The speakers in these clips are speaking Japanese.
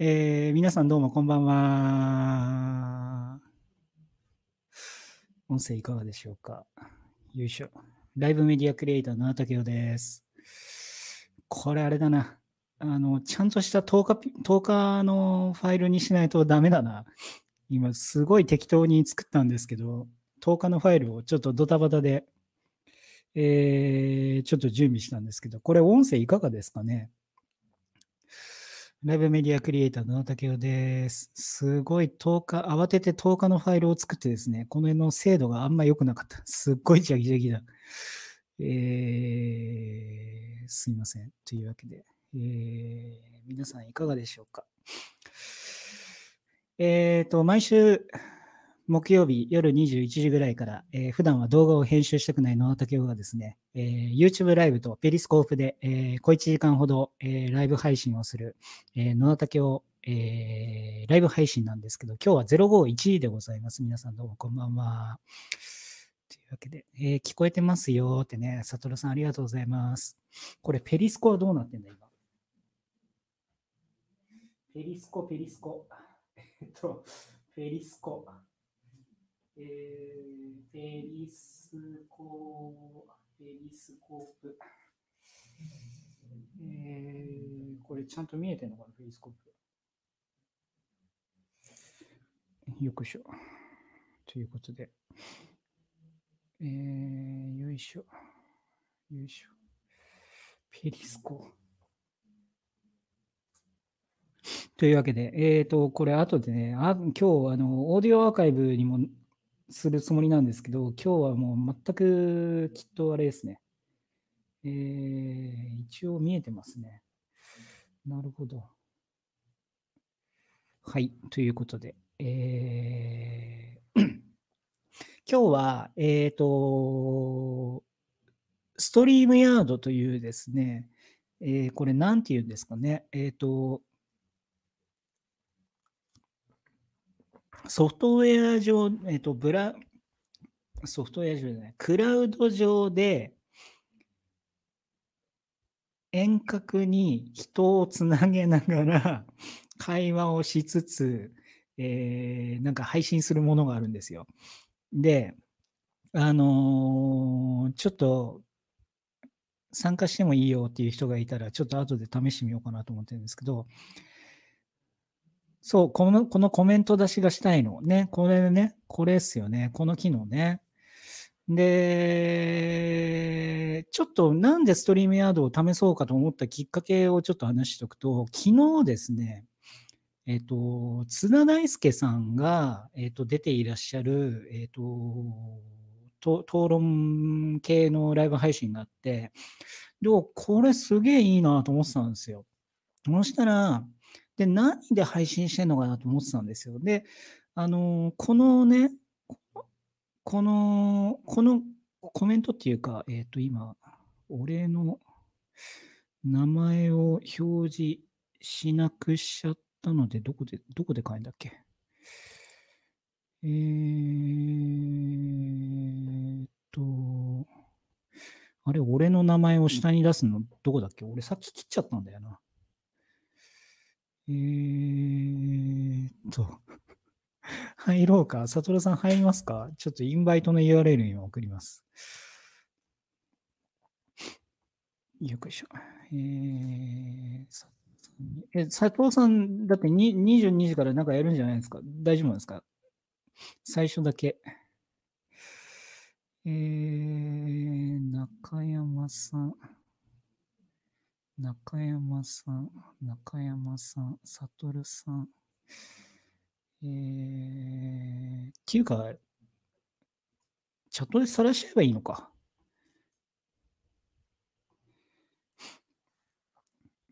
えー、皆さんどうもこんばんは。音声いかがでしょうかよいしょ。ライブメディアクリエイターの畑雄です。これあれだな。あの、ちゃんとした10日、10日のファイルにしないとダメだな。今すごい適当に作ったんですけど、10日のファイルをちょっとドタバタで、えー、ちょっと準備したんですけど、これ音声いかがですかねライブメディアクリエイターの竹雄です。すごい10日、慌てて10日のファイルを作ってですね、この辺の精度があんま良くなかった。すっごいジャギジャギだ。えー、すいません。というわけで、えー、皆さんいかがでしょうか。えっ、ー、と、毎週、木曜日夜21時ぐらいから、えー、普段は動画を編集したくない野畑がですね、えー、YouTube ライブとペリスコープで、えー、小1時間ほど、えー、ライブ配信をする、えー、野畑を、えー、ライブ配信なんですけど、今日は051でございます。皆さんどうもこんばんは。というわけで、えー、聞こえてますよってね、サトルさんありがとうございます。これペリスコはどうなってんだ今？ペリスコ、ペリスコ。えっと、ペリスコ。えー、ペリスコペリスコープ。えー、これちゃんと見えてるのかな、ペリスコープ。よくしょ。ということで。えー、よいしょ。よいしょ。ペリスコ。というわけで、えっ、ー、と、これ後でね、あ今日、あの、オーディオアーカイブにもするつもりなんですけど、今日はもう全くきっとあれですね。えー、一応見えてますね。なるほど。はい、ということで、えー、今日は、えっ、ー、と、ストリームヤードというですね、えー、これなんて言うんですかね、えっ、ー、と、ソフトウェア上、えっと、ブラ、ソフトウェア上じゃない、クラウド上で、遠隔に人をつなげながら会話をしつつ、えー、なんか配信するものがあるんですよ。で、あのー、ちょっと参加してもいいよっていう人がいたら、ちょっと後で試してみようかなと思ってるんですけど、そう、この、このコメント出しがしたいの。ね、これね、これですよね。この機能ね。で、ちょっとなんでストリームヤードを試そうかと思ったきっかけをちょっと話しておくと、昨日ですね、えっ、と、津田大介さんが、えっ、と、出ていらっしゃる、えっ、と、討論系のライブ配信があって、で、これすげえいいなと思ってたんですよ。そしたら、で、何で配信してんのかなと思ってたんですよ。で、あの、このね、この、このコメントっていうか、えっ、ー、と、今、俺の名前を表示しなくしちゃったので、どこで、どこで書いんだっけ？えーと、あれ、俺の名前を下に出すのどこだっけ？俺さっき切っちゃったんだよな。えーっと、入ろうか。サトルさん入りますか？ちょっとインバイトの URL に送ります。よくしょ。えー、え、佐藤さん、だって22時からなんかやるんじゃないですか？大丈夫なんですか？最初だけ。えー、中山さん。中山さん、中山さん、サトルさん。えー、っていうか、チャットで晒しちゃえばいいのか。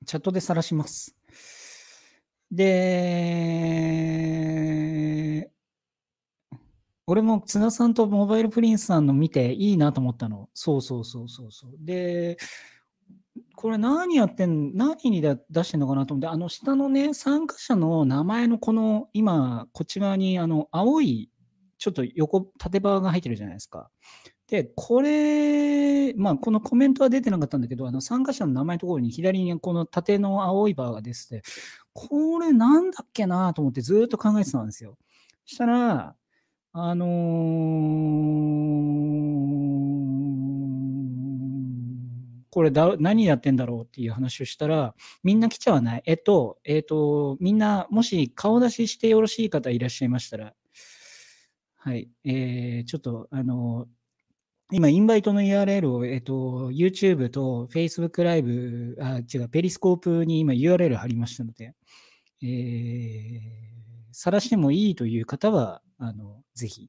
チャットで晒します。で、俺も津田さんとモバイルプリンスさんの見ていいなと思ったの。そうそうそうそうそう。で、これ何やってん、何に出してんのかなと思って、あの下のね、参加者の名前のこの、今、こっち側に、あの、青い、ちょっと横、縦バーが入ってるじゃないですか。で、これ、まあ、このコメントは出てなかったんだけど、あの参加者の名前のところに左にこの縦の青いバーがですね、これなんだっけなと思ってずっと考えてたんですよ。したら、あのーこれだ何やってんだろうっていう話をしたら、みんな来ちゃわない。えっと、えっと、みんな、もし顔出ししてよろしい方いらっしゃいましたら、はい、えー、ちょっと、あの、今、インバイトの URL を、えっと、YouTube と Facebook ライブ、あ、違う、ペリスコープに今 URL 貼りましたので、えー、晒してもいいという方は、あの、ぜひ。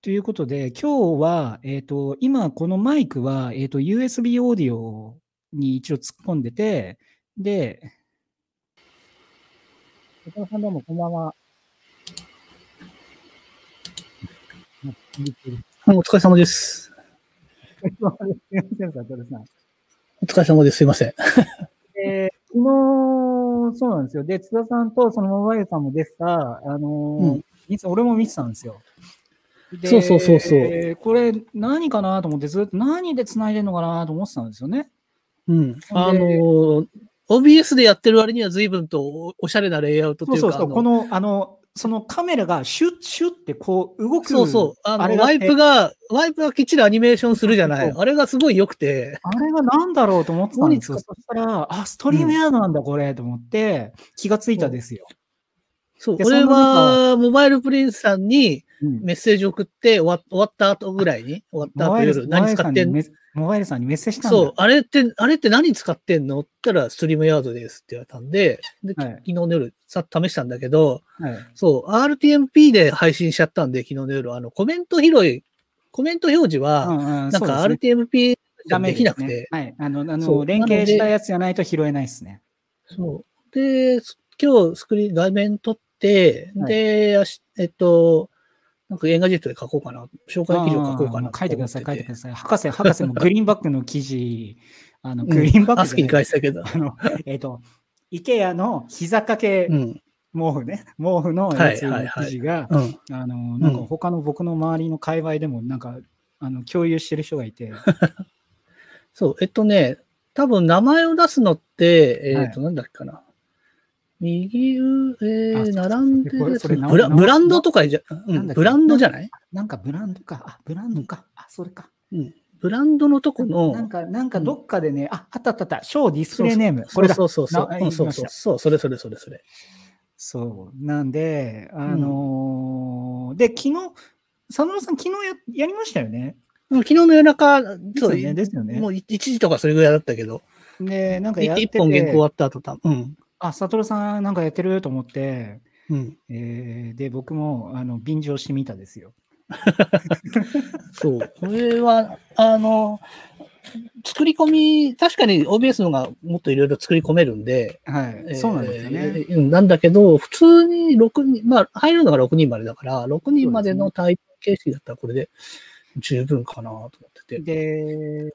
ということで、今日は、えっ、と、今このマイクは、えっ、と、USB オーディオに一応突っ込んでて、で、岡田さんどうもこんばんは。お疲れ様です。すいません、佐藤さん。お疲れ様です。すいません。で、昨日、そうなんですよ。で、津田さんとそのモバイルさんも出てた、あのーうんいつ俺も見てたんですよ。でそうそうそうそうこれ何かなと思ってずっと何で繋いでんのかなと思ってたんですよね。うん。あの、OBS でやってる割には随分とおおしゃれなレイアウトといううか、そそうそう、あのこの、あの、そのカメラがシュッシュッってこう動く。そうそう、あの、ワイプが、ワイプがきっちりアニメーションするじゃない。そうあれがすごい良くて、あれが何だろうと思ってたんですよ。何そしたら、あ、ストリームヤードなんだ、これ、と思って、気がついたですよ。そう、で俺そんなは、モバイルプリンスさんにうんメッセージ送って終わ終わった後ぐらいに、終わった後夜、何使ってんの？モバイルさんにメッセージしたんだ。そう、あれって、あれって何使ってんの？って言ったら、ストリームヤードですって言われたんで、で、はい。昨日の夜、さ試したんだけど、はい。そう、RTMP で配信しちゃったんで、昨日の夜、あの、コメント拾い、コメント表示は、うんうんなんか RTMP ダメできなくですね。て、はい。あの、あの、連携したやつじゃないと拾えないですね。そう。で、す今日スクリーン、画面撮って、はい。で、えっと、なんか映画ジェットで書こうかな、紹介記事を書こうかな書いてください、書いてくさださい。博士、博士もグリーンバックの記事、あの、い。グリーンバックアスキーに返したけど。あの、えっと、イケアの膝掛けうん。毛布ね、毛布のやつのはいはいはい記事が、うん。あの、なんか他の僕の周りの界隈でも、なんか、あの、共有してる人がいて、そう、えっとね、多分名前を出すのって、えっと、はなんだっけかな。右上、並んでるブラブランドとかじゃ、うん、ブランドじゃない？なんかブランドか、あ、ブランドか、あ、それか。うん。ブランドのとこの、なんか、なんかどっかでね、あ、あったあったあった、ショーディスプレイネーム。これだ。そうそうそうそう。そうそうそう。それそれそれそれ。そう。なんで、あのーで、昨日、佐野さん、昨日ややりましたよね？うん昨日の夜中、ですよそう、ね。ですよねもう1時とかそれぐらいだったけど、で、なんかやって1て、本原稿終わった後多分。うん。あ、佐藤さんなんかやってると思って、うん。えーで、僕も、あの、便乗してみたですよ。そう。これは、あの、作り込み、確かに OBS のがもっといろいろ作り込めるんで、はい。そうなんですよね。なんだけど、普通に6人、まあ、入るのが6人までだから、6人までのタイプ形式だったらこれで十分かなと思ってて。で、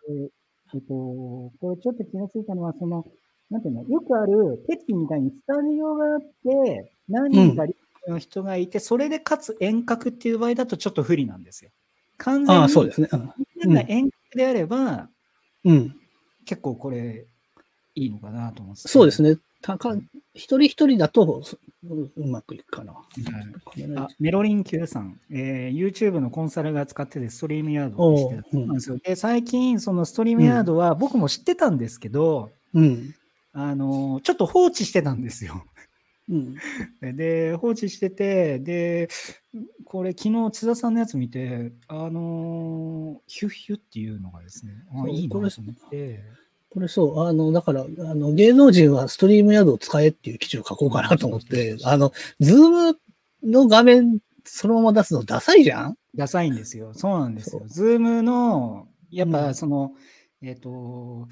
えっと、これちょっと気がついたのは、その、なんていうの、よくある、テッキみたいにスタジオがあって、何人かの人がいて、それでかつ遠隔っていう場合だとちょっと不利なんですよ。完全にそうですね。うん遠隔であれば、うん。結構これ、いいのかなと思って。そうですね。たか一人一人だとううまくいくかな。あ、メロリン Q さん、えー YouTube のコンサルが使っててストリームヤードをしてたんですよ。で、最近、そのストリームヤードは僕も知ってたんですけど、うん。あの、ちょっと放置してたんですよ。うん。で、放置してて、で、これ昨日津田さんのやつ見て、あの、ヒュッヒュっていうのがですね、あいいなとこれ思って、これそう、あの、だから、あの、芸能人はストリームヤードを使えっていう記事を書こうかなと思って、あの、ズームの画面そのまま出すのダサいじゃん？ダサいんですよ。そうなんですよそ。ズームの、やっうんぱその、えっ、と、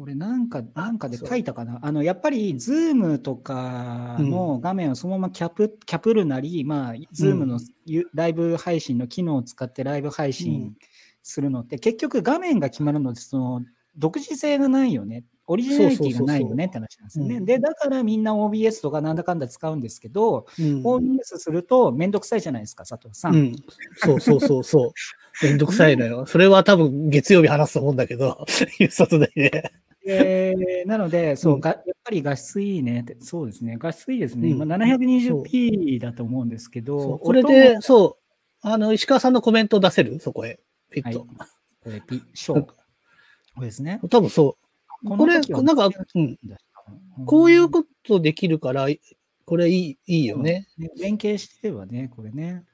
俺なんか、なんかで書いたかな？あの、やっぱり、ズームとかの画面をそのままキャプ、キャプるなり、まあ、ズームのゆライブ配信の機能を使ってライブ配う信んするのって、結局画面が決まるので、その、独自性がないよね。オリジナリティがないよねって話なんですよね。うんで、だからみんな OBS とかなんだかんだ使うんですけど、うん。OBS するとめんどくさいじゃないですか、佐藤さん。うん。そうそうそうそう。めんどくさいのよ。それは多分月曜日話すと思うんだけど、いう外でね。えー、なので、そう、うんがやっぱり画質いいねって、そうですね、画質いいですね。うん今 720p だと思うんですけど、これ音で、もそう、あの、石川さんのコメントを出せる？そこへ。フィット。これ、ピ ショー。これですね。多分そう。これ、なんか、うん。こういうことできるから、これいいいいよね。ね連携してればね、これね。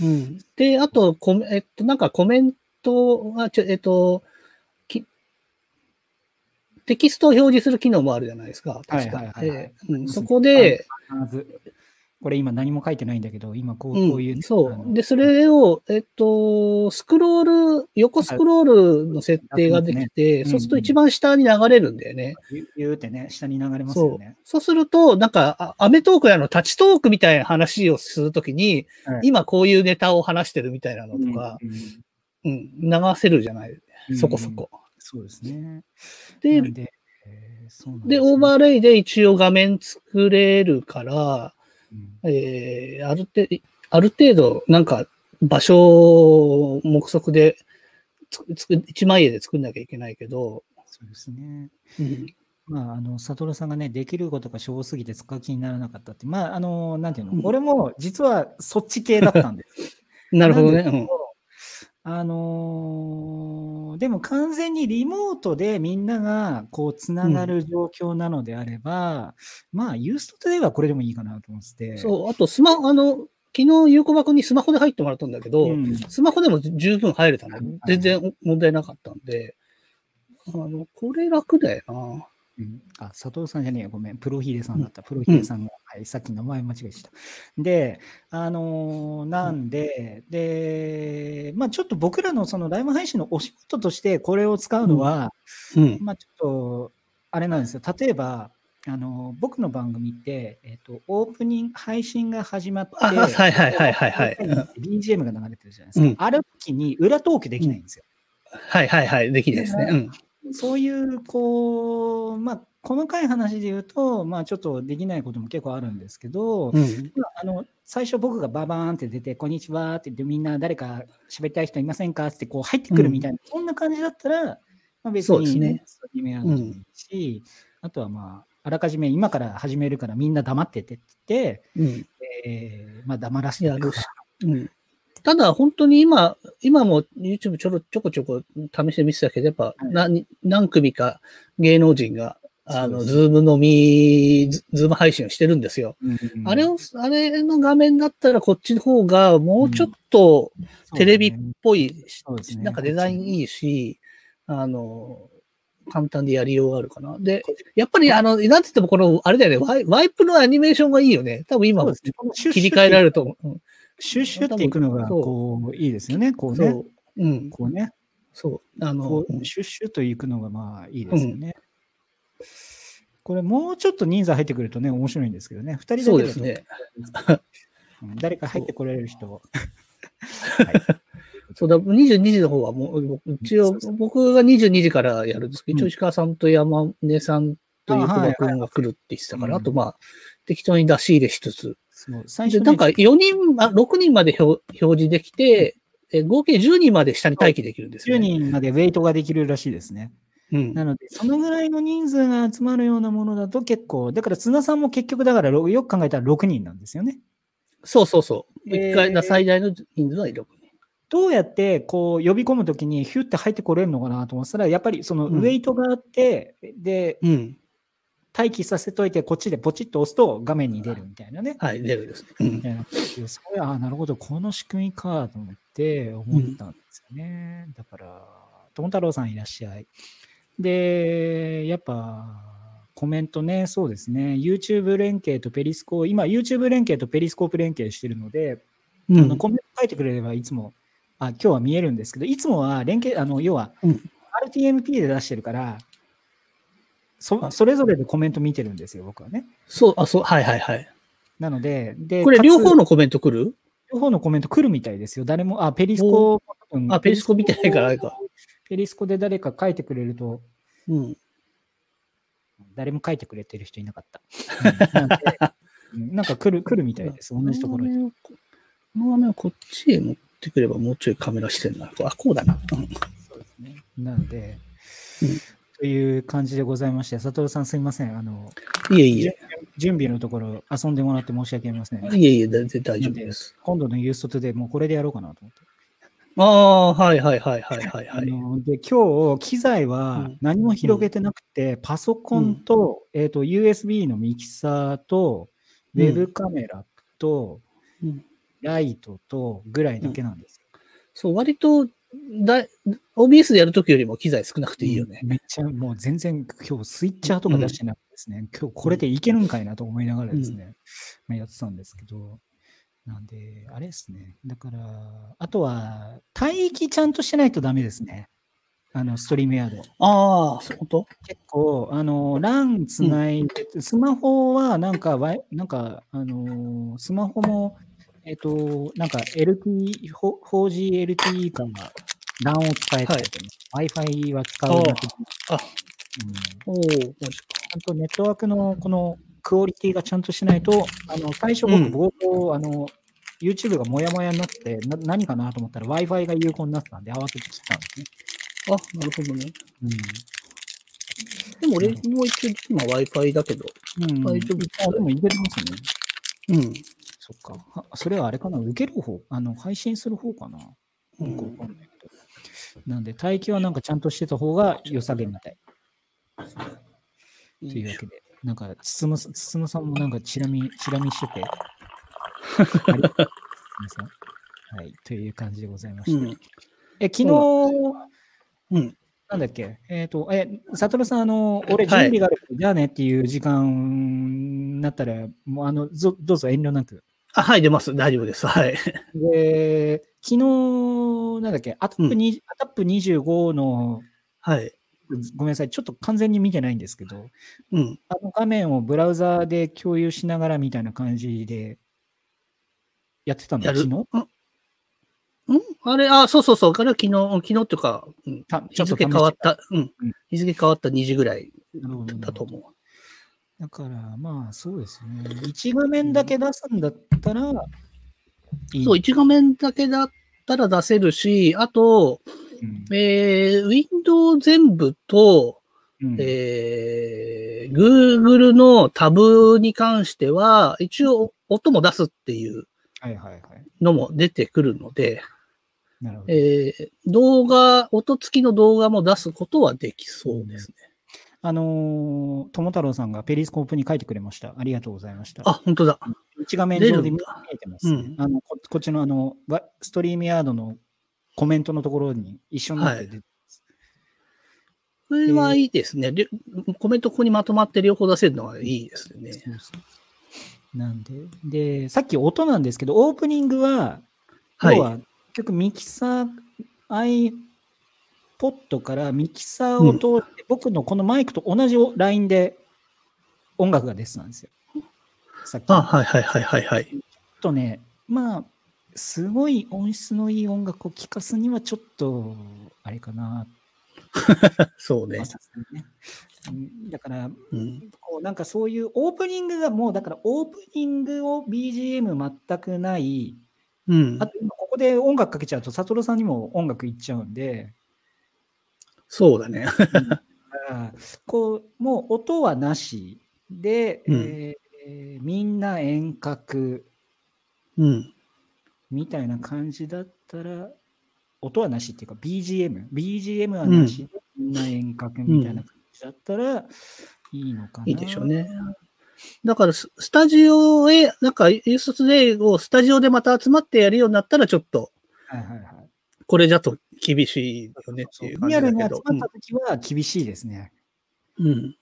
うん。で、あと、コメえっと、なんかコメントが、ちょえっと、きテキストを表示する機能もあるじゃないですか。確か。そこで、これ今何も書いてないんだけど、今こううんこういうね、あのそう。で、それを、えっと、スクロール、横スクロールの設定ができて、うんそうすると一番下に流れるんだよね。言うてね、下に流れますよね。。そうすると、なんか、あアメトークやのタッチトークみたいな話をするときに、はい今こういうネタを話してるみたいなのうんとか、うんうん、流せるじゃない。うんそこそこ。そうですね。でで、えーで、すねオーバーレイで一応画面作れるから、うんえーある程度、ある程度、なんか、場所を目測でつつく、一枚絵で作んなきゃいけないけど、そうですね。うん、まあ、あの、サトルさんがね、できることが少すぎて使う気にならなかったって、まあ、あの、なんていうの、うん俺も実はそっち系だったんです。なるほどね。あのーでも完全にリモートでみんながこうつながる状況なのであれば、まあ、 Ust Today はこれでもいいかなと思ってそう、あとスマホ、あの、昨日、ゆうこばくんにスマホで入ってもらったんだけど、うんスマホでも十分入れたのはい。全然問題なかったんで、あの、これ楽だよな。うんあ、佐藤さんじゃねえよ、ごめん。プロヒデさんだった。プロヒデさんが、はい、さっき名前間違えてた。で、あのーなんで、で、まあちょっと僕らのそのライブ配信のお仕事としてこれを使うのは、うん。まあちょっと、あれなんですよ。例えば、あの僕の番組って、えっと、オープニング、配信が始まって、あ、はいはいはいはいはい。うん BGM が流れてるじゃないですか。うんある時に裏トークできないんですよ。はいはいはい。できないですね。うん。そういう、こう、まあ、細かい話で言うと、まあ、ちょっとできないことも結構あるんですけど、うん。まああの最初僕がババーンって出て、こんにちはって言って、みんな誰か喋りたい人いませんかってこう入ってくるみたいな、そんな感じだったら、まあ、別に、そうですねストリームやるのもいいし、あとはまあ、あらかじめ今から始めるからみんな黙っててって言って、うん。えーまあ、黙らせてやるし。うん。ただ、本当に今、今も YouTube ちょろちょこちょこ試してみてたけど、やっぱはい何何組か芸能人が、あの、ズーム飲み、ズズーム配信をしてるんですよ。うんあれを、あれの画面だったらこっちの方がもうちょっとテレビっぽいうですねなんかデザインいいし、あの、簡単でやりようがあるかな。で、やっぱりあの、なんて言ってもこの、あれだよね、ワイワイプのアニメーションがいいよね。多分今切り替えられる。ると思う。うんシュッシュっていくのが、こう、いいですよね。こうね。そう。うん。こうね。そう。あのシュッシュと行くのがまあいいですよね。これもうちょっと人数入ってくるとね、面白いんですけどね。二人だけそうですね。うん誰か入ってこられる人。そう だ、22時の方はもう、一応僕が22時からやるんですけど、うん一応石川さんと山根さんとゆくあはいばくんが来るって言ってたから、はいあとまあ、適当に出し入れしつつ。そう最初で、ねなんか4人、あ6人まで表表示できて、え合計10人まで下に待機できるんですよ、10ね。人までウェイトができるらしいですね。うん。なので、そのぐらいの人数が集まるようなものだと結構、だから綱さんも結局だからろよく考えたら6人なんですよね。そうそうそう。えー一回、最大の人数は6人。どうやってこう呼び込むときにヒュッて入ってこれるのかなと思ったら、やっぱりそのうんウェイトがあって、で、うん。待機させといて、こっちでポチッと押すと画面に出るみたいなね。はい、出るですね。うみん。それああ、なるほど、この仕組みかと思って思ったんですよね。だから、友太郎さんいらっしゃい。で、やっぱ、コメントね、そうですね、YouTube 連携とペリスコー今、YouTube 連携とペリスコープ連携してるので、うんあのコメント書いてくれればいつも、あ今日は見えるんですけど、いつもは連携、あの要は、うん RTMP で出してるからそ、それぞれでコメント見てるんですよ、僕はね。そう、あ、そう、はいはいはい。なので、でこれ両方のコメント来る？両方のコメント来るみたいですよ。誰も、あ、ペリスコ、多分あ、ペリスコ見てないからあれか。ペリスコで誰か書いてくれると、うん。誰も書いてくれてる人いなかった。うんなん なんか来る、来るみたいです。同じところに。この画面をこっちへ持っってくればもうちょいカメラ視点なのか。あ、こうだな。うんそうですね。なので、うんという感じでございまして、佐藤さんすいません。あの、いえいえ、準備のところ遊んでもらって申し訳ありません。いえいえ、全然大丈夫です。今度のユーストでもうこれでやろうかなと思って。ああ、はいはいはいはいはいはい。あので今日、機材はうん何も広げてなくて、パソコンと,、えー、と USB のミキサーと、ウェブカメラと、うんライトとぐらいだけなんですよ。そう、割とだ、OBS でやるときよりも機材少なくていいよね。めっちゃ、もう全然今日スイッチャーとか出してなくてですね、今日これでいけるんかいなと思いながらですね、まあ、やってたんですけど、なんで、あれですね。だから、あとは、帯域ちゃんとしてないとダメですね。あの、ストリームヤード。ああ、本当結構、あの、LAN つないで、スマホはなんか、なんか、あの、スマホも、えっ、と、なんか LT、フォ 4G LTE か LAN を使えてて、Wi-Fi は使うなあうん、お。ちゃんとネットワークのこのクオリティがちゃんとしないと、あの最初うん僕、冒頭、あの、YouTube がもやもやになってな、何かなと思ったら Wi-Fi が有効になってたんで、慌てて切ったんですね。あ、なるほどね。うんでも俺も一応今 Wi-Fi だけど。うん、大丈夫あでもいけてますね。うん。そっか。はそれはあれかな？受ける方あの、配信する方かな、うんよくわかんないけどなんで、待機はなんかちゃんとしてた方が良さげみたい。というわけで、なんか、つつむつつむさんもなんかチラ見、チラ見してて。はい、という感じでございまして。うん。え、昨日、うん。なんだっけ？えっ、と、え、サトルさん、あの、俺、準はい備があるから、じゃあねっていう時間になったら、もう、あの、ぞどうぞ遠慮なく。あ、はい、出ます。大丈夫です。はい。で、昨日、なんだっけ、アタップに、アタップ25の、はい。ごめんなさい、ちょっと完全に見てないんですけど、うん。あの画面をブラウザーで共有しながらみたいな感じでやってたの？やる？昨日？んあれ、あ、そうそうそう。あれは昨日、昨日っていうか、うん、た日付変わった、うんうん。日付変わった2時ぐらいだと思う。だから、まあそうですね。1画面だけ出すんだったら、いい。そう、1画面だけだったら出せるし、あと、うんえー、Windows 全部と、うんえー、Google のタブに関しては、一応音も出すっていう。のも出てくるので。えー、動画、音付きの動画も出すことはできそうですね。あのー、友太郎さんがペリスコープに書いてくれました。ありがとうございました。あ、本当だ。一画面上で見えてます、ねうんあのこ。こっちのあのわストリームヤードのコメントのところに一緒になって出てます。これはいいですね。コメントここにまとまって両方出せるのはいいですよね。そうそうなんで、で、さっき音なんですけど、オープニングは、はい要は結局ミキサー、iPod からミキサーを通って、僕のこのマイクと同じラインで音楽が出てたんですよ。さっき。あ、はいはいはいはいはい。ちょっとね、まあ、すごい音質のいい音楽を聴かすにはちょっと、あれかな、そうねだから、うん。こうなんかそういうオープニングがもう、だからオープニングを BGM 全くない、うんあ。と今ここで音楽かけちゃうと、サトルさんにも音楽いっちゃうんで、そうだね。だからこう、もう音はなしで、うんえーみんな遠隔うん。みたいな感じだったら、音はなしっていうか BGM、BGM はなしで、みんな遠隔みたいな感じだったらいいのかな。いいでしょうね。だからス、スタジオへ、なんか、ユーストデイをスタジオでまた集まってやるようになったら、ちょっと、はいはいはい。これだと厳しいよねっていう感リアルに集じだけど。まった時は厳しいですね。うん。うんうん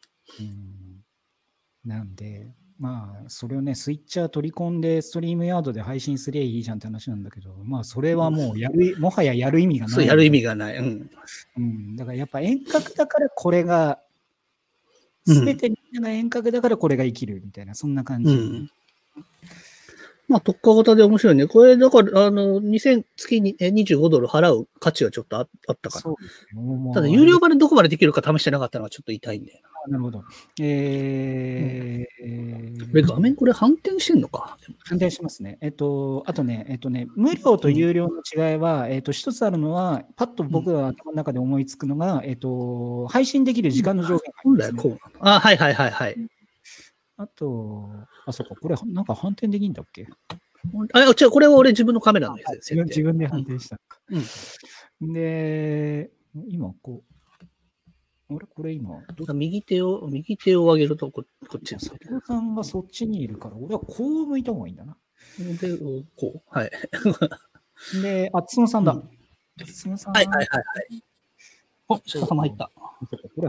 なんで、まあ、それをね、スイッチャー取り込んで、ストリームヤードで配信すりゃいいじゃんって話なんだけど、まあ、それはもうやる、もはややる意味がない。そう、やる意味がない。うん。うん、だからやっぱ遠隔だからこれが、うんすべてみんなが遠隔だからこれが生きるみたいな、そんな感じ。うん。まあ、特化型で面白いね。これ、だから、あの、2000、月にえ25ドル払う価値はちょっとああったかそうですね。ただ、有料版でどこまでできるか試してなかったのはちょっと痛いんだよなるほど。えーこれ画面これ反転してんのか？反転しますね。えっと、あとね、えっとね、無料と有料の違いは、えっと、一つあるのは、パッと僕が頭の中で思いつくのが、えっと、配信できる時間の上限があり本来こう。あ、はいはいはいはい。あと、あ、そっか、これ、なんか反転できんだっけ？あ、違う、これは俺自分のカメラのやつです自分で判定したのか。で、今こう、俺これ今、ど右手を、右手を上げるとここっちです佐藤さんがそっちにいるから、俺はこう向いた方がいいんだな。で、こう。はい。で、あ、つのさんだ。うんつのさんはいはいはいはい。お、鹿様入った。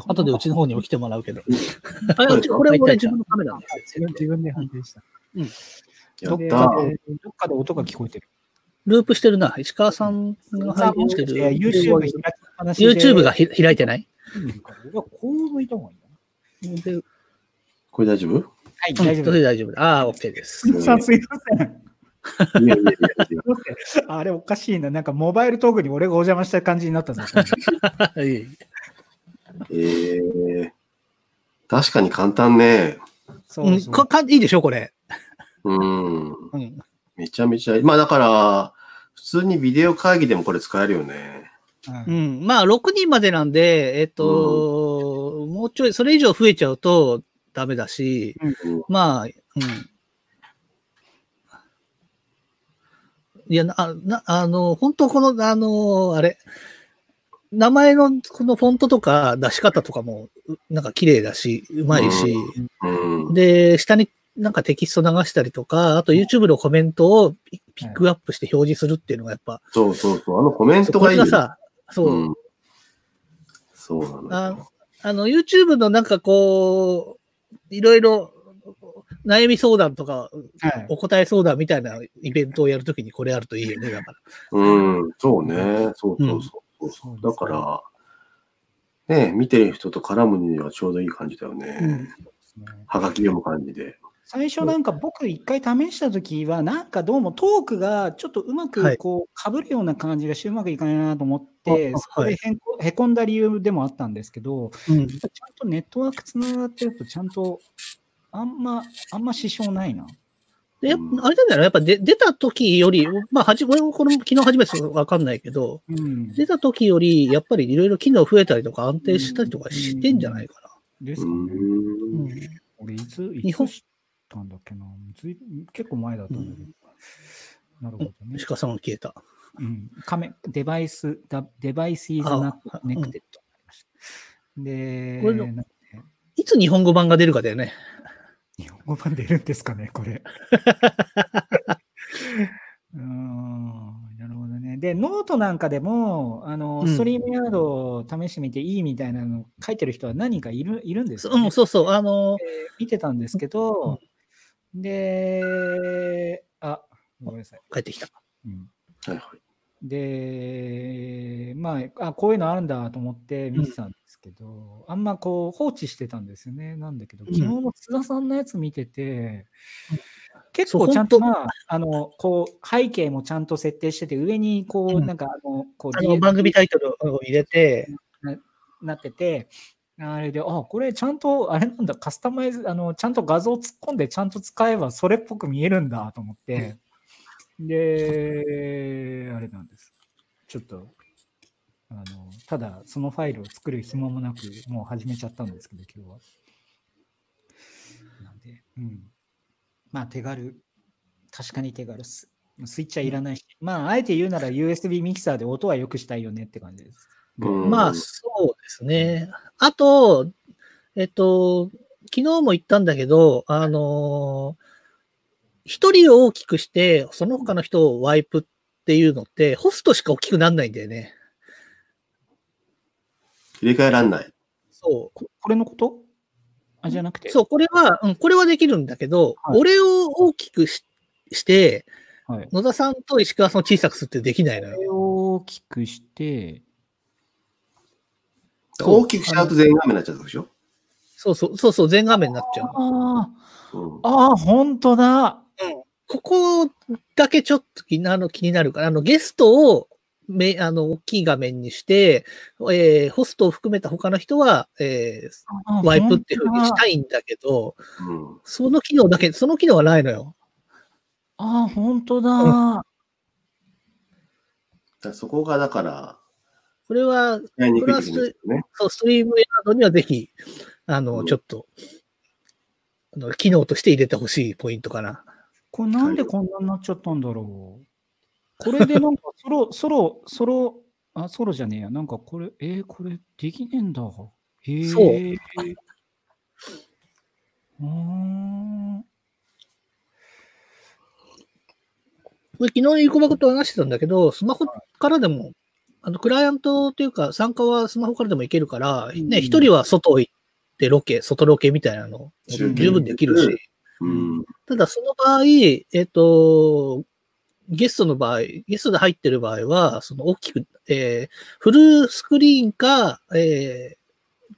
後でうちの方にも来てもらうけど。こ れあ、これ俺自分のカメラ自分で判定した。やっでたー。でどっかで音が聞こえてる。ループしてるな。石川さんが配信してる。YouTube 開きっぱなしで YouTube がひ開いてない？こう向いた方がいいんだな。で、これ大丈夫？はい、大丈夫大丈夫です。大丈夫。ああ、OK です。さんすいません。いやいやいやいやあれおかしいな。なんかモバイルトークに俺がお邪魔した感じになったぞ。いえいえー、確かに簡単ね。えうんそうそうかかいいでしょ、これ。うん。うん。めちゃめちゃいい。まあだから、普通にビデオ会議でもこれ使えるよね。ううんん。まあ、6人までなんで、えっと、もうちょい、それ以上増えちゃうとダメだし、うんまあ、うん。いや、な、あなあの、本当この、あの、あれ、名前のこのフォントとか出し方とかも、うなんか綺麗だし、うまいし、うん。で、下になんかテキスト流したりとか、あと YouTube のコメントをピピックアップして表示するっていうのがやっぱ、そうそうそう。あのコメントがいいよね。れがさ、そう、うん。そうなのあよ。あの、YouTube のなんかこう、いろいろ悩み相談とか、はいお答え相談みたいなイベントをやるときにこれあるといいよね、だから。うん。そうね。そうそうそうそうそうですねだから、ね、見てる人と絡むにはちょうどいい感じだよね。はがき読む感じで。最初なんか僕一回試した時はなんかどうもトークがちょっとうまはいくこう被るような感じがしてうまくいかないなと思ってあそこでへんこへこんだ理由でもあったんですけどうん。ちゃんとネットワークつながってるとちゃんとあんまあんま支障ないな。で、あれなんだよね、やっぱで出た時より、まあ、はじ、俺もこれも昨日初めてわかんないけど、うん、出た時より、やっぱりいろいろ機能増えたりとか安定したりとかしてんじゃないかですうかね。ん。な。俺いつい日本？つ知ったんだっけな？ずい結構前だったんだけど。なるほどうん。ね。鹿さんが消えた。うん、カメデバイス、ダデバイスイズナあネクテッドになりました。で、これのなんかねいつ日本語版が出るかだよね。日本語版出るんですかね、これ。うーん、なるほどね。で、ノートなんかでも、あの、うんストリームヤードを試してみていいみたいなの書いてる人は何人かいるいるんですよ、ねうん、そうそう。あの、見てたんですけど、で、あ、ごめんなさい。帰ってきた。うんはいはい。で、まあ、あ、こういうのあるんだと思って見てたんですけど、あんまこう放置してたんですよね。なんだけど、ん。昨日の津田さんのやつ見てて、結そう構ちゃんと、本まあ、あの、こう、背景もちゃんと設定してて、上にこう、うん。なんか、あの、こう、あの、番組タイトルを入れて、なってて、あれで、あ、これちゃんと、あれなんだ、カスタマイズ、あの、ちゃんと画像突っ込んで、ちゃんと使えば、それっぽく見えるんだと思って、で、あれなんです。ちょっと、あの、ただ、そのファイルを作る暇もなく、もう始めちゃったんですけど、今日は。なんで、うん。まあ、手軽。確かに手軽っす。スイッチはいらないし、まあ、あえて言うなら USB ミキサーで音は良くしたいよねって感じです。うんまあ、そうですね。あと、えっと、昨日も言ったんだけど、あのー一人を大きくして、その他の人をワイプっていうのって、ホストしか大きくならないんだよね。入れ替えらんない。そう。ここれのこと？あ、じゃなくて？そう、これは、うん、これはできるんだけど、はい俺を大きくしして、はい。野田さんと石川さんを小さくするってできないのよ。大きくして、大きくしちゃうと全画面になっちゃうでしょ？そうそう、そうそう、全画面になっちゃう。あうんあ、ああ、本当だ。ここだけちょっと気になる気になるから、あの、ゲストをめ、あの、大きい画面にして、えーホストを含めた他の人は、えーワイプっていう風にしたいんだけど、うん。その機能だけ、その機能はないのよ。ああ、本当だ。だそこがだから、これは、やりにくいですよね。そう、ストリームヤードにはぜひ、あの、うんちょっと、あの、機能として入れてほしいポイントかな。これなんでこんなになっちゃったんだろう。これでなんかソロ、ソロ、ソロ、あ、ソロじゃねえや。なんかこれ、えー、これできねえんだ。へえ。そううーん。これ昨日、イコバコと話してたんだけど、スマホからでも、あの、クライアントっていうか、参加はスマホからでもいけるから、うんね、一人は外行ってロケ、外ロケみたいなの、十分できるし、うん。ただその場合、えっ、と、ゲストの場合、ゲストで入ってる場合は、その大きく、えーフルスクリーンか、えー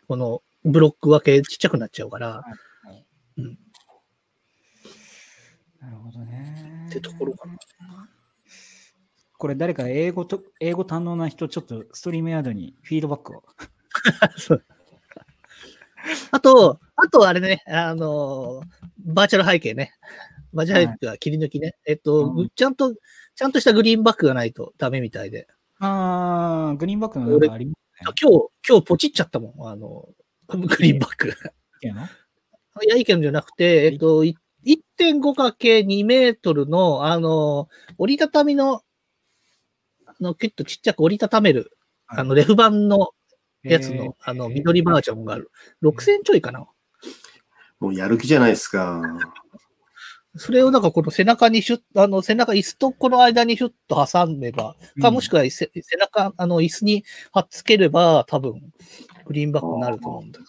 このブロック分けちっちゃくなっちゃうから、なるほどね。ってところかな。これ誰か英語と、英語堪能な人、ちょっとストリームヤードにフィードバックを。そう あと、あとあれね、あのーバーチャル背景ね。バーチャル背景は切り抜きね。えっと、うんちゃんと、ちゃんとしたグリーンバックがないとダメみたいで。あー、グリーンバックのなんかありますあ今日、今日ポチっちゃったもん。あの、グリーンバック。いや、いいけどじゃなくて、えっと、い 1.5×2 メートルの、あの、折りたたみの、あの、結構ちっちゃく折りたためる、はいあの、レフ版のやつの、えーあの、緑バージョンがある。6000ちょいかな。もうやる気じゃないですか。それをなんかこの背中にシュッ、あの、背中、椅子とこの間にシュッと挟めば、か、うんもしくはせ背中、あの、椅子に貼っつければ、多分、グリーンバックになると思うんだよ。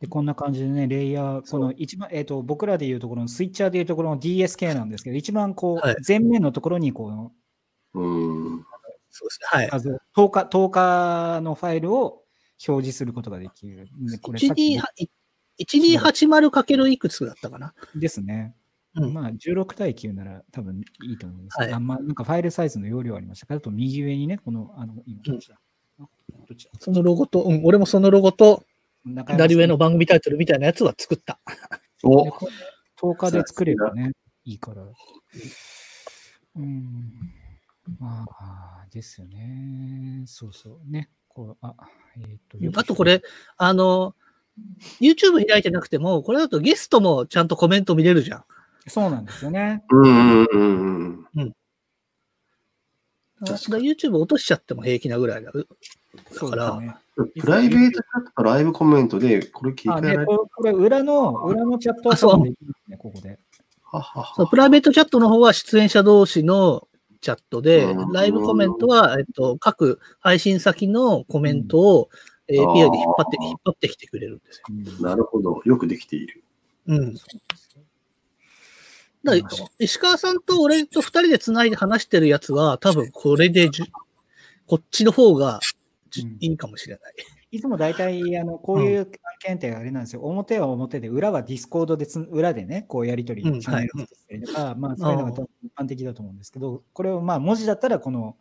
でこんな感じでね、レイヤー、この一番、えっ、と、僕らでいうところのスイッチャーでいうところの DSK なんですけど、一番こう、はい前面のところにこう、うん。そうですね。はい。画像、10日、10日のファイルを表示することができる。でこれさっき12 1280× いくつだったかな？ですね。うんまあ、16対9なら多分いいと思います。はいあまあ、なんかファイルサイズの容量ありましたから、あと右上にね、この、あの、今、どっちだ、あどっちだ？そのロゴと、うん、俺もそのロゴと、左上の番組タイトルみたいなやつは作った。おでこれ10日で作ればね、いいから。うん。まあ、ですよね。そうそう。ね。こう、あ、えっ、と、あとこれ、あの、YouTube 開いてなくても、これだとゲストもちゃんとコメント見れるじゃん。そうなんですよね。うんうんうんうん。だから YouTube 落としちゃっても平気なぐらいだ。だから。プライベートチャットとライブコメントで、これ聞いあ、ね、てられる。これ、裏の、裏のチャットはあそうここで。はははそうプライベートチャットの方は出演者同士のチャットでうん、ライブコメントは、えっと、各配信先のコメントをん API で引っ張って、引っ張ってきてくれるんですよ。うんなるほど。よくできている。うん。だ石川さんと俺と二人で繋いで話してるやつは、多分これでじゅ、こっちの方がじゅうんいいかもしれない。いつも大体、あの、こういう案件ってあれなんですよ。表は表で、裏はディスコードでつ、裏でね、こうやり取り、うんチャンネル作ったりとか、まあ、そういうのが一般的だと思うんですけど、これをまあ、文字だったら、この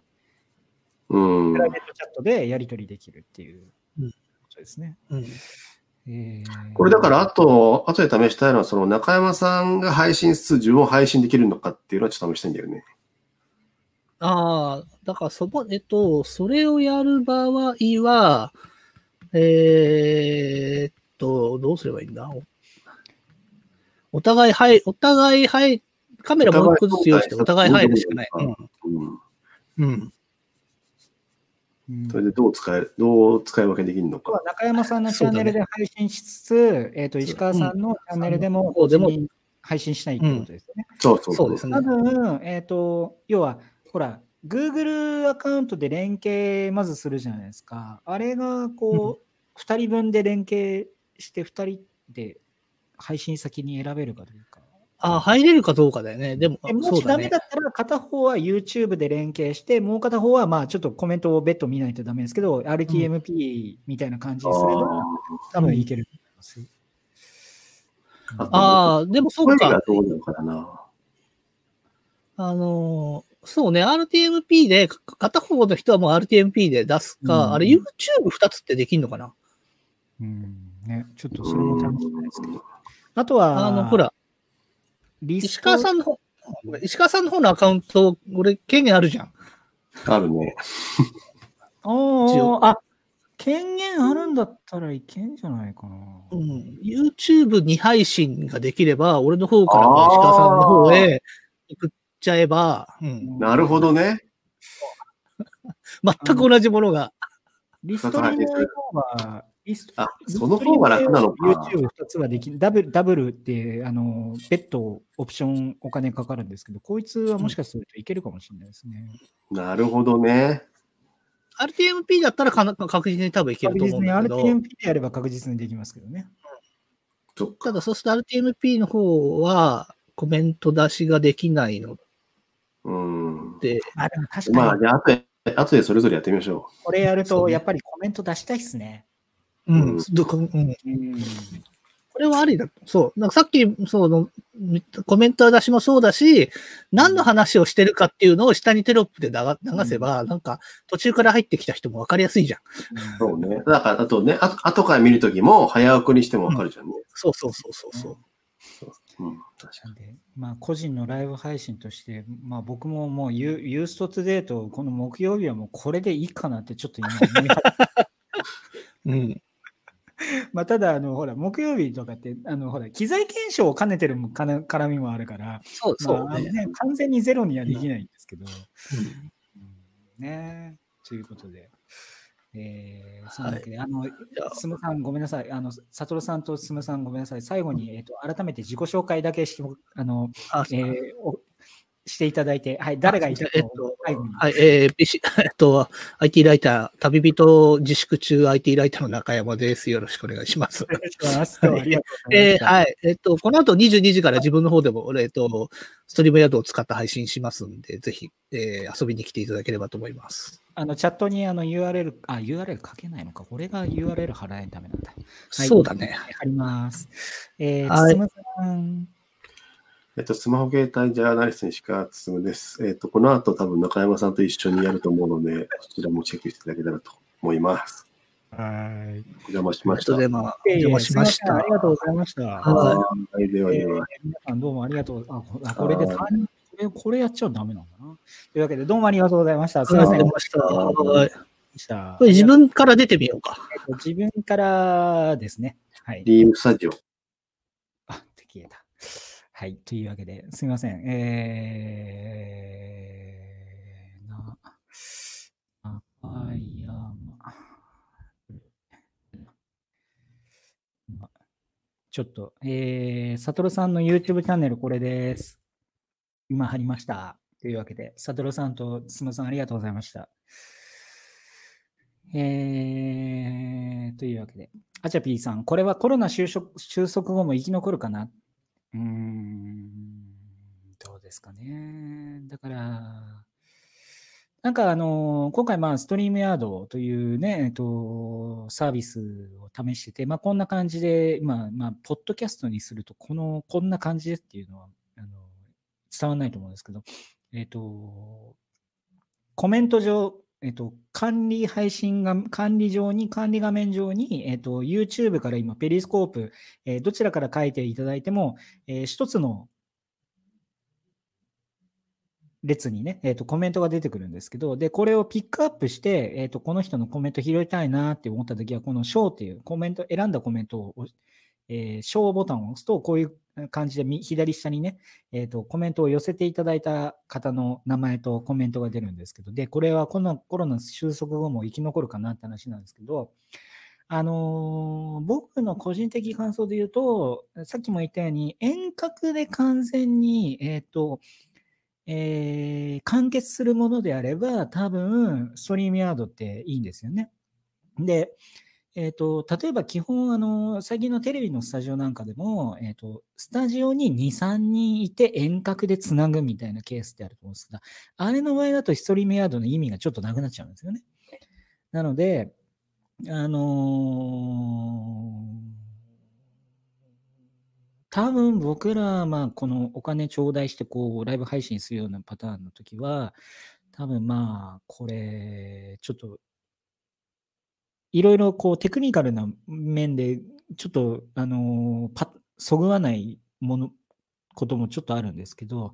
うんプ。ライベートチャットでやり取りできるっていううんことですね。うん。えーこれだから、あと、後で試したいのは、その中山さんが配信しつつ自分を配信できるのかっていうのはちょっと試したいんだよね。ああ、だからそこ、えっと、それをやる場合は、えーっと、どうすればいいんだ？おお互い入、お互い入、カメラもう一個ずつ用意して、おお互い入るしかない。うん。うん。うん。うんそれでどう使え、どう使い分けできるのか。中山さんのチャンネルで配信しつつ、えっ、と、石川さんのチャンネルでも、うんでも配信したいってことですよね。そうそうそうですね多。分、えっ、と、要は、ほら、Google アカウントで連携まずするじゃないですか。あれが、こう、2人分で連携して、2人で配信先に選べるかどうか。ああ、入れるかどうかだよね。でも、でもしダメだ。ったら、片方は YouTube で連携して、もう片方は、まあ、ちょっとコメントを別途見ないとダメですけど、RTMP みたいな感じにすれば、多分いけると思います。あああ、でもそうか声が。どうなのかな。あのーそうね、RTMP で、か片方の人はもう RTMP で出すか、うんあれ YouTube2 つってできんのかな？うん。ね、ちょっとそれも試してないですけど。あとは、あの、ほら、リスト？石川さんの方、石川さんの方のアカウント、俺、権限あるじゃん。あるね。お一応ーあ、権限あるんだったらいけんじゃないかな。うん。YouTube に配信ができれば、俺の方からも石川さんの方へ送っちゃえば、うん。なるほどね。全く同じものが。リストリームの方が、リストあ、その方が楽なのか。YouTube2 つはできダブル、ダブルって、あの、別途オプションお金かかるんですけど、こいつはもしかするといけるかもしれないですね。なるほどね。RTMP だったらかな確実に多分いけると思うんだけど。RTMP でやれば確実にできますけどね。そっか。ただ、そうすると RTMP の方はコメント出しができないのうん。で、あ、でも確まあ、かに、じゃあ、後で、後でそれぞれやってみましょこれやると、やっぱりコメント出したいっすね。うんうんどこうん、うん。これはありだ。そう。なんかさっき、そうの、コメント出しもそうだし、何の話をしてるかっていうのを下にテロップで流流せば、なんか途中から入ってきた人も分かりやすいじゃん。う。そうね。だから、あとね、あ後から見るときも早送りしてもわかるじゃんね。そうそうそうそうそう。うん。確かなんで、まあ、個人のライブ配信として、まあ、僕ももうユ、ユーストトゥデート、この木曜日はもうこれでいいかなってちょっと今思いうん。まあ、ただ、あの、ほら、木曜日とかって、あの、ほら、機材検証を兼ねてるもかな絡みもあるから、そうそうまあね。ね完全にゼロにはできないんですけど、うんうんねということで、えー、そはい。のわけで、あの、じゃあすむさんごめんなさい、あの、サトルさんとすむさんごめんなさい、最後に、えっ、と、改めて自己紹介だけし、あの、あえーおしていただいて、はい、誰がいたえっと。はい、え えっと、IT ライター、旅人自粛中 IT ライターの中山です。よろしくお願いします。お願いしますありがとうございまえはい。えっと、この後22時から自分の方でも、えっと、ストリームヤードを使った配信しますんで、ぜひ、えー遊びに来ていただければと思います。あの、チャットにあの URL、あ、URL 書けないのか。俺が URL 払えないとダメなんだ。はいそうだね。貼ります。えー、はいつむさん。えっと、スマホ携帯ジャーナリスト西川進です。えっと、この後多分中山さんと一緒にやると思うので、そちらもチェックしていただけたらと思います。はい。お邪魔しました。お邪魔しました。ありがとうございました。ははい、ではえーでは。皆さんどうもありがとう。あ、こあこれではい三人これ、これやっちゃダメなんだな？というわけで、どうもありがとうございました。すみません。ありがとうございました。はいでしたこれ自分から出てみようか。えっと自分からですね。はい。リームスタジオ。あ、消えた。はい。というわけで、すみません。えー、な、赤山。ちょっと、えー、サトルさんの YouTube チャンネルこれです。今貼りました。というわけで、サトルさんとスムさんありがとうございました。えー、というわけで、アチャピーさん、これはコロナ収束収束後も生き残るかなうーん、どうですかね。だから、なんかあの、今回まあ、ストリームヤードというね、えっと、サービスを試してて、まあ、こんな感じで、まあ、まあ、ポッドキャストにすると、この、こんな感じですっていうのは、あの、伝わらないと思うんですけど、えっと、コメント上、えっと、管理配信が、管理上に、管理画面上に、えっと、YouTube から今、ペリスコープ、えーどちらから書いていただいても、えー一つの列にね、えーと、コメントが出てくるんですけど、で、これをピックアップして、えーと、この人のコメント拾いたいなって思ったときは、この小っていうコメント、選んだコメントを、えー、小ボタンを押すと、こういう感じで左下にね、えーと、コメントを寄せていただいた方の名前とコメントが出るんですけど、で、これはこのコロナ収束後も生き残るかなって話なんですけど、あのー僕の個人的感想で言うと、さっきも言ったように、遠隔で完全に、えっ、と、えー完結するものであれば、多分、ストリームヤードっていいんですよね。で、えっ、と、例えば基本、あの、最近のテレビのスタジオなんかでも、えっ、と、スタジオに2、3人いて遠隔でつなぐみたいなケースってあると思うんですが、あれの場合だとストリームヤードの意味がちょっとなくなっちゃうんですよね。なので、あのー多分僕ら、まあ、このお金頂戴して、こう、ライブ配信するようなパターンの時は、多分まあ、これ、ちょっと、いろいろこう、テクニカルな面で、ちょっと、あのーそぐわないもの、こともちょっとあるんですけど、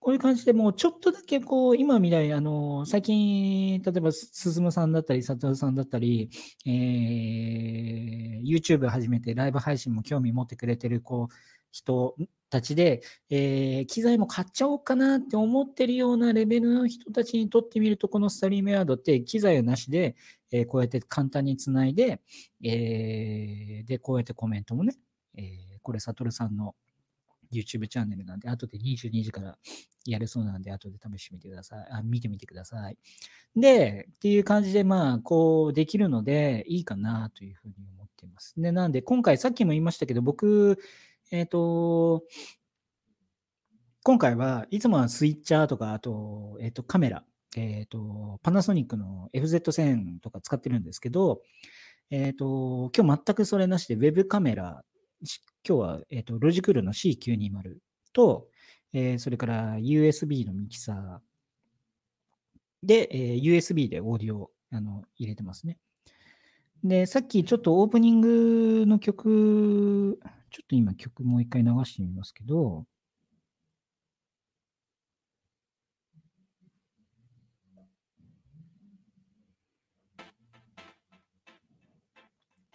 こういう感じでもうちょっとだけこう、今みたいに、あの、最近、例えば、進さんだったり、佐藤さんだったり、えー YouTube 始めてライブ配信も興味持ってくれてる、こう、人たちで、えー機材も買っちゃおうかなって思ってるようなレベルの人たちにとってみると、このストリームヤードって機材なしで、えーこうやって簡単につないで、えーで、こうやってコメントもね、えこれ、サトルさんの YouTube チャンネルなんで、後で22時からやるそうなんで、後で試してみてください。あ、見てみてください。で、っていう感じで、まあ、こう、できるので、いいかなというふうに思っています。で、なんで、今回、さっきも言いましたけど、僕、えっ、と、今回はいつもはスイッチャーとか、あと、えっ、と、カメラ、えっ、と、パナソニックの FZ1000 とか使ってるんですけど、えっ、と、今日全くそれなしで、ウェブカメラ、今日は、えっ、と、ロジクールの C920 と、えーそれから USB のミキサーで、えー USB でオーディオあの入れてますね。で、さっきちょっとオープニングの曲、ちょっと今曲もう一回流してみますけど、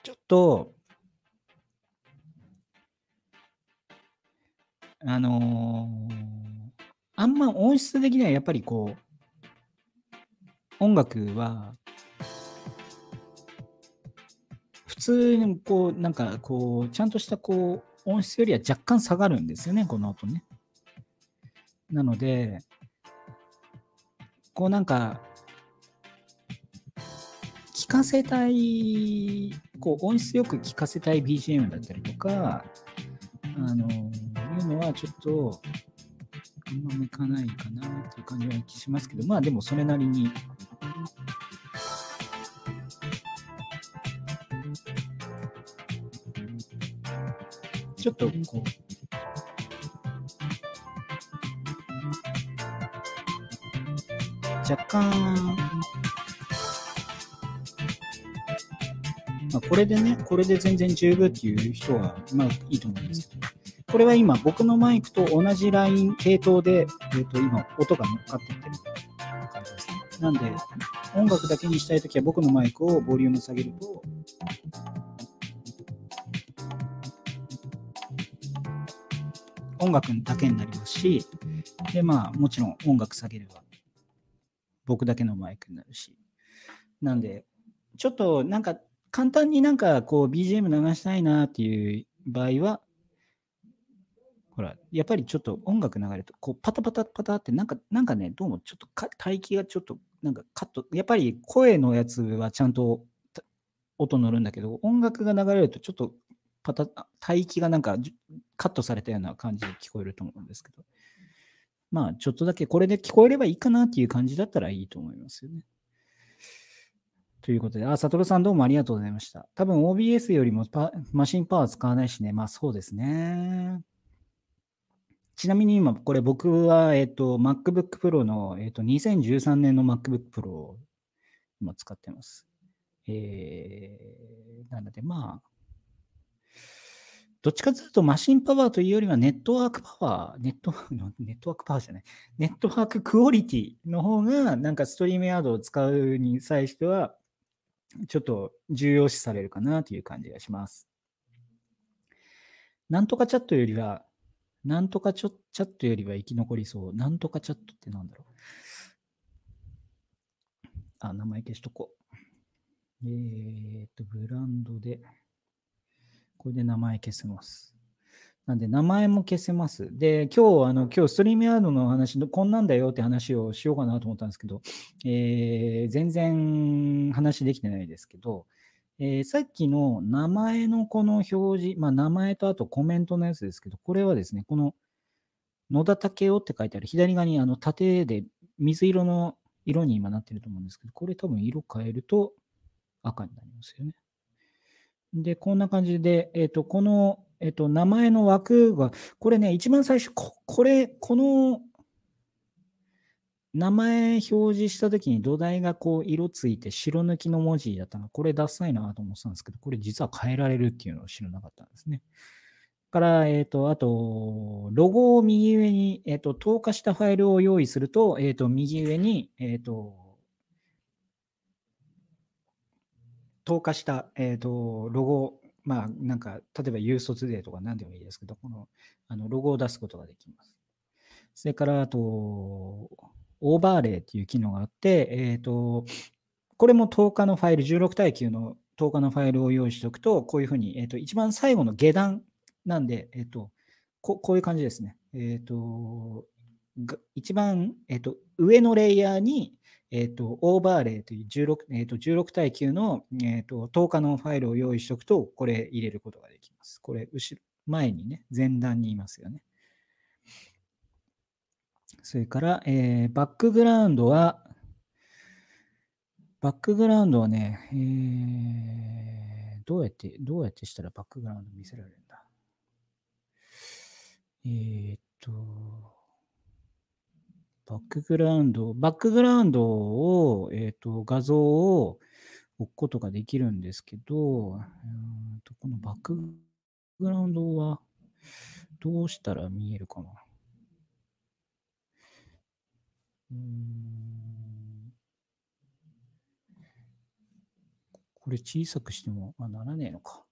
ちょっと、あのーあんま音質的にはやっぱりこう、音楽は、通にこう、なんかこう、ちゃんとしたこう、音質よりは若干下がるんですよね、この音ね。なので、こうなんか、聞かせたい、こう音質よく聞かせたい BGM だったりとか、あの、いうのはちょっと、あんま向かないかなっていう感じはしますけど、まあでもそれなりに。ちょっとこう、若干、まあ、これでね、これで全然十分っていう人は、まあいいと思うんですけど、これは今、僕のマイクと同じライン、系統で、えー、と今、音が乗っかってってる感じですね。なんで、音楽だけにしたいときは僕のマイクをボリューム下げると、音楽だけになりますし、で、まあ、もちろん音楽下げれば、僕だけのマイクになるし。なんで、ちょっとなんか、簡単になんかこう BGM 流したいなっていう場合は、ほら、やっぱりちょっと音楽流れると、こうパタパタパタって、なんか、なんかね、どうもちょっとか帯域がちょっと、なんかカット、やっぱり声のやつはちゃんと音乗るんだけど、音楽が流れるとちょっとパタ、帯域がなんかカットされたような感じで聞こえると思うんですけど、まあ、ちょっとだけこれで聞こえればいいかなっていう感じだったらいいと思いますよね。ということで、あ、サトルさんどうもありがとうございました。多分 OBS よりもマシンパワー使わないしね。まあそうですね。ちなみに今、これ僕は、えっと、MacBook Pro の、えっと、2013年の MacBook Pro を今使ってます。えー、なのでまあ、どっちかというとマシンパワーというよりはネットワークパワー、ネットワークの、ネットワークパワーじゃない、ネットワーククオリティの方が、なんかストリームヤードを使うに際しては、ちょっと重要視されるかなという感じがします。なんとかチャットよりは、なんとかチャットよりは生き残りそう。なんとかチャットってなんだろう。あ、名前消しとこう。えーっと、ブランドで、これで名前消せます。なんで、名前も消せます。で、今日、あの、今日、ストリームヤードの話、こんなんだよって話をしようかなと思ったんですけど、えー全然話できてないですけど、えーさっきの名前のこの表示、まあ、名前とあとコメントのやつですけど、これはですね、この野田武雄って書いてある左側にあの縦で水色の色に今なってると思うんですけど、これ多分色変えると赤になりますよね。で、こんな感じで、えっ、と、このえっと、名前の枠が、これね、一番最初、ここれ、この名前表示したときに土台がこう色ついて白抜きの文字だったのこれダサいなと思ってたんですけど、これ実は変えられるっていうのを知らなかったんですね。から、えっ、と、あと、ロゴを右上に、えっ、と、透過したファイルを用意すると、えっ、と、右上に、えっ、と、透過した、えっ、と、ロゴ、まあ、なんか、例えば、ユーストデーとか何でもいいですけど、この、あの、ロゴを出すことができます。それから、あと、オーバーレイっていう機能があって、えっ、ー、と、これも10日のファイル、16対9の10日のファイルを用意しておくと、こういうふうに、えっ、ー、と、一番最後の下段なんで、えっ、ー、とこ、こういう感じですね。えっ、と、一番、えっと、上のレイヤーに、えっと、オーバーレイという 16,、えっと、16対9の、えっと、10日のファイルを用意しておくと、これ入れることができます。これ、後ろ、前にね、前段にいますよね。それから、えー、バックグラウンドは、バックグラウンドはね、えー、どうやって、どうやってしたらバックグラウンド見せられるんだえー、っと、バックグラウンド、バックグラウンドを、えー、っと、画像を置くことができるんですけど、うんとこのバックグラウンドはどうしたら見えるかな。これ小さくしても、あ、ならねえのか。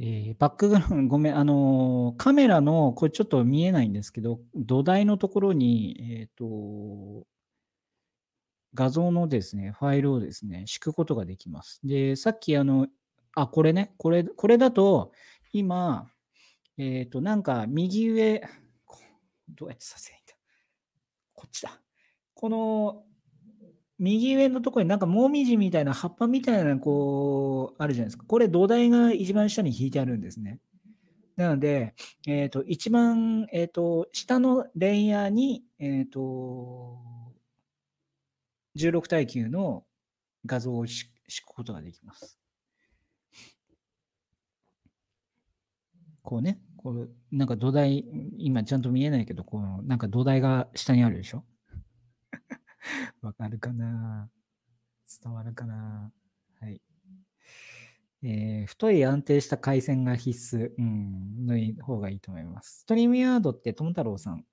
えー、バックグラウンド、ごめん、あのー、カメラの、これちょっと見えないんですけど、土台のところに、えっ、ー、と、画像のですね、ファイルをですね、敷くことができます。で、さっきあの、あ、これね、これ、これだと、今、えっ、と、なんか右上、どうやってさせないんだこっちだ。この右上のところになんかもみじみたいな葉っぱみたいなこうあるじゃないですか。これ土台が一番下に引いてあるんですね。なので、えっ、ー、と、一番、えっ、ー、と、下のレイヤーに、えっ、ー、と、16対9の画像を敷くことができます。こうね、こう、なんか土台、今ちゃんと見えないけど、こう、なんか土台が下にあるでしょ わかるかな？伝わるかな？はい。えー、太い安定した回線が必須、うん、の方がいいと思います。ストリームヤードって友太郎さん。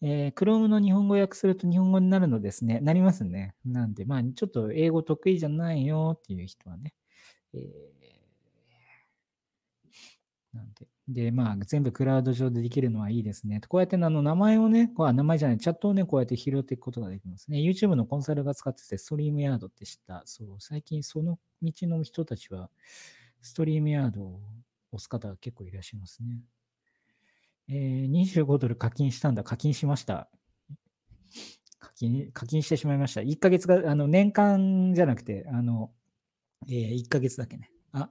えー、Chrome の日本語訳すると日本語になるのですね。なりますね。なんで、まあ、ちょっと英語得意じゃないよっていう人はね。えーなんで。で、まあ、全部クラウド上でできるのはいいですね。こうやってあの名前をね、こう名前じゃない、チャットをね、こうやって拾っていくことができますね。YouTube のコンサルが使ってて、ストリームヤードって知った。そう、最近その道の人たちは、ストリームヤードを押す方が結構いらっしゃいますね。えー、25ドル課金したんだ。課金しました。課金、課金してしまいました。1ヶ月が、あの、年間じゃなくて、あの、えー、1ヶ月だけね。あ、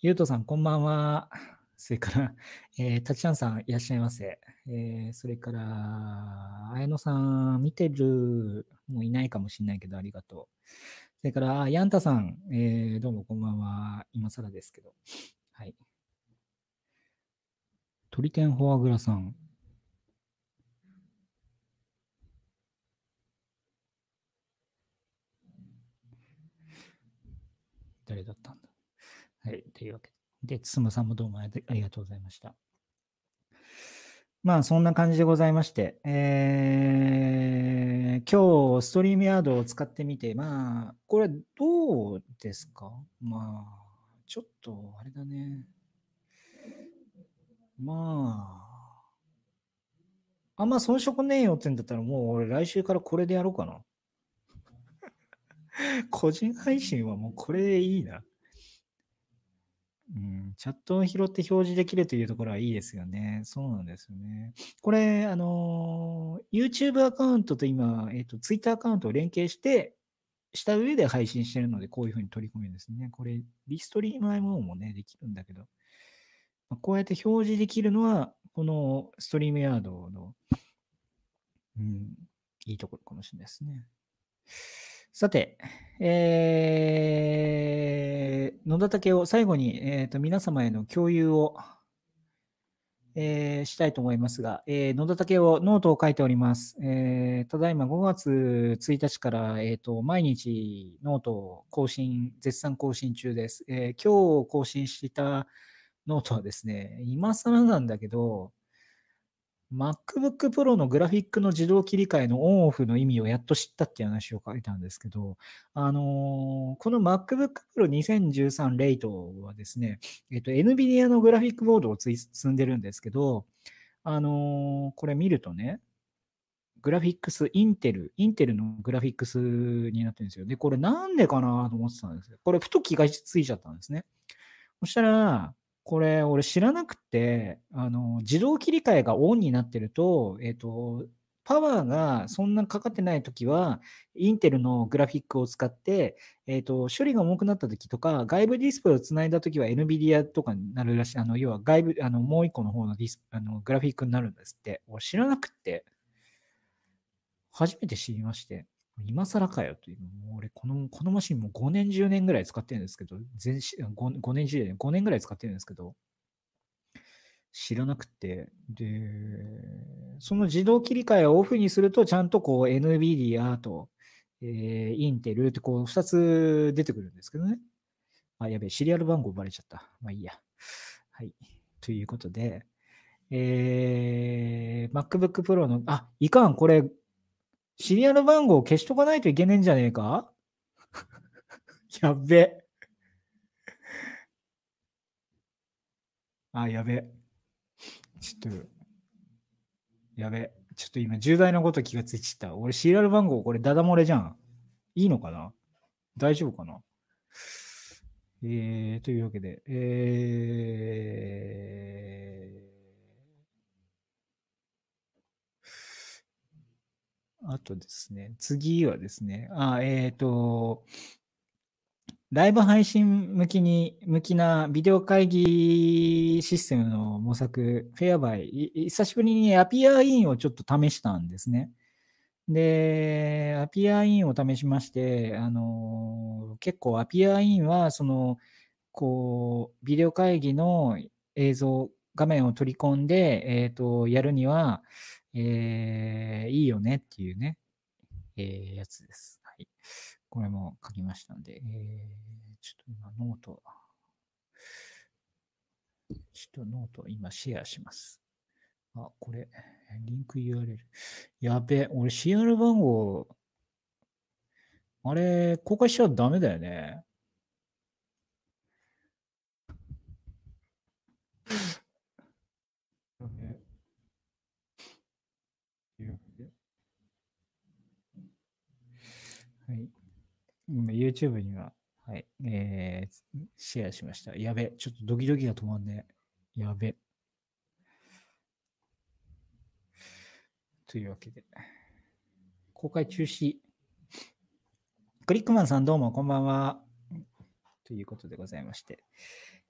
ゆうとさん、こんばんは。それから、えー、たちゃんさんいらっしゃいませ。えー、それから、綾野さん見てる、もういないかもしれないけど、ありがとう。それから、ヤンタさん、えー、どうもこんばんは。今更ですけど。はい。鳥天フォアグラさん。誰だったんだはい。というわけで。で、つむさんもどうもありがとうございました。まあ、そんな感じでございまして、えー、今日、ストリームヤードを使ってみて、まあ、これどうですか？まあ、ちょっと、あれだね。まあ、あんま遜色ねえよってんだったら、もう俺来週からこれでやろうかな。個人配信はもうこれでいいな。うん、チャットを拾って表示できるというところはいいですよね。そうなんですよね。これ、あの、YouTube アカウントと今、えっ、ー、と、Twitter アカウントを連携して、した上で配信してるので、こういうふうに取り込めるんですね。これ、 Restream IO もね、できるんだけど、ま、こうやって表示できるのは、この StreamYard の、うん、いいところかもしれないですね。さて、えー、野田武を最後に、えーと、皆様への共有を、えー、したいと思いますが、えー、野田武をノートを書いております。えー、ただいま5月1日から、えーと、毎日ノートを更新、絶賛更新中です。えー、今日更新したノートはですね、今更なんだけど、MacBook Pro のグラフィックの自動切り替えのオンオフの意味をやっと知ったっていう話を書いたんですけど、あのー、この MacBook Pro 2013 Late はですね、えっと、NVIDIA のグラフィックボードを積んでるんですけど、あのー、これ見るとね、グラフィックス、インテル、インテルのグラフィックスになってるんですよ。で、これなんでかなと思ってたんですよ。これ、ふと気がついちゃったんですね。そしたら、これ、俺知らなくて、あの、自動切り替えがオンになってると、えっ、と、パワーがそんなかかってないときは、インテルのグラフィックを使って、えっ、と、処理が重くなったときとか、外部ディスプレイをつないだときは NVIDIA とかになるらしい。あの、要は外部、あの、もう一個の方のディスあのグラフィックになるんですって。俺知らなくて、初めて知りまして。今更かよという。もう俺、この、このマシンも5年、10年ぐらい使ってるんですけど、全 5, 5年、10年、5年ぐらい使ってるんですけど、知らなくて、で、その自動切り替えをオフにすると、ちゃんとこう NVIDIA と、えー、インテルってこう2つ出てくるんですけどね。あ、やべえ、シリアル番号バレちゃった。まあいいや。はい。ということで、えー、MacBook Pro の、あ、いかん、これシリアル番号を消しとかないといけねえんじゃねえか？やっべ。あ、やべ。ちょっと、やべ。ちょっと今重大なこと気がついちゃった。俺シリアル番号これダダ漏れじゃん。いいのかな？大丈夫かな？えー、というわけで、えー、あとですね、次はですね、あ、えっ、ー、と、ライブ配信向きに、向きなビデオ会議システムの模索、フェアバイ、久しぶりにアピアインをちょっと試したんですね。で、アピアインを試しまして、あの、結構アピアインは、その、こう、ビデオ会議の映像、画面を取り込んで、えっ、ー、と、やるには、えー、いいよねっていうね、えー、やつです。はい。これも書きましたので、えー、ちょっと今ノート、ちょっとノート今シェアします。あ、これ、リンク URL。やべ、俺 CR 番号、あれ、公開しちゃダメだよね。はい。YouTube には、はい、えー、シェアしました。やべ、ちょっとドキドキが止まんねやべ。というわけで、公開中止。クリックマンさんどうもこんばんは。ということでございまして。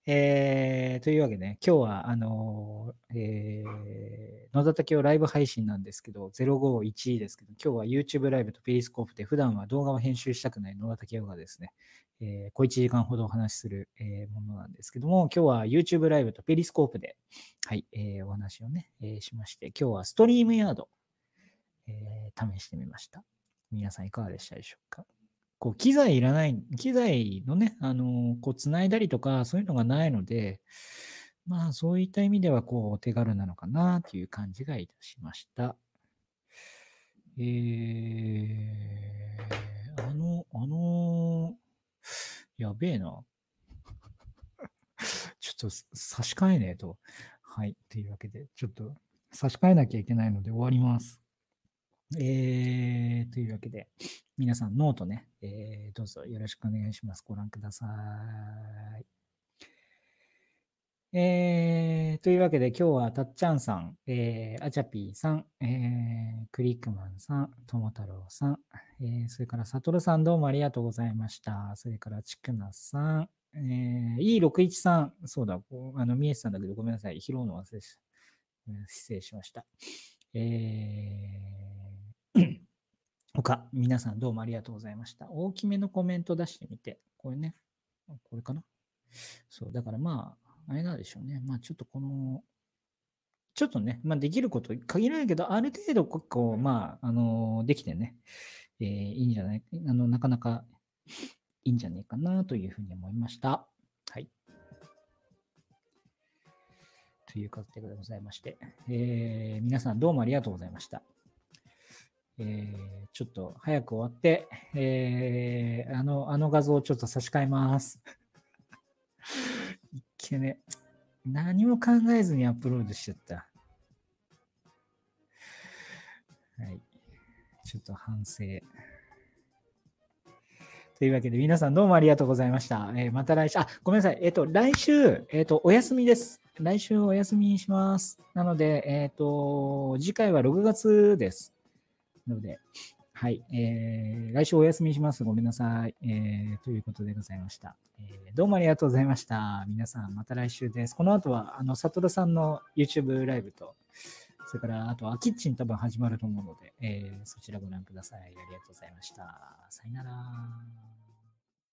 えー、というわけでね、今日は、あのー、えー、野田竹をライブ配信なんですけど、051ですけど、今日は YouTube ライブとペリスコープで、普段は動画を編集したくない野田竹がですね、えー、小1時間ほどお話しする、えー、ものなんですけども、今日は YouTube ライブとペリスコープで、はい、えー、お話をね、えー、しまして、今日はストリームヤード、えー、試してみました。皆さんいかがでしたでしょうか？こう、機材いらない、機材のね、あの、こう、つないだりとか、そういうのがないので、まあ、そういった意味では、こう、手軽なのかな、という感じがいたしました。えー、あの、あの、やべえな。ちょっと差し替えねえと。はい。というわけで、ちょっと差し替えなきゃいけないので終わります。えー、というわけで、皆さんノートね、えー、どうぞよろしくお願いします。ご覧ください。えー、というわけで今日はたっちゃんさん、えー、あちゃぴーさん、えー、クリックマンさん、ともたろうさん、えー、それからさとるさんどうもありがとうございました。それからちくなさん、えー、E61 さん、そうだ、あの、みえさんだけどごめんなさい、拾うの忘れし。失礼しました。えー他、皆さんどうもありがとうございました。大きめのコメント出してみて、これね、これかな？そう、だからまあ、あれなんでしょうね。まあちょっとこの、ちょっとね、まあできること限らないけど、ある程度こう、まあ、あの、できてね、えーいいんじゃない、あの、なかなかいいんじゃないかなというふうに思いました。はい。ということでございまして、えー皆さんどうもありがとうございました。えーちょっと早く終わって、えーあの、あの画像をちょっと差し替えます。いけね、何も考えずにアップロードしちゃった。はい。ちょっと反省。というわけで、皆さんどうもありがとうございました。えーまた来週、あ、ごめんなさい。えっ、と、来週、えっ、と、お休みです。来週お休みにします。なので、えっ、と、次回は6月です。なので、はい、えー来週お休みします。ごめんなさい。えーということでございました、えーどうもありがとうございました。皆さん、また来週です。この後は、あの、サトルさんの YouTube ライブと、それから、あとは、キッチン多分始まると思うので、えーそちらご覧ください。ありがとうございました。さよなら。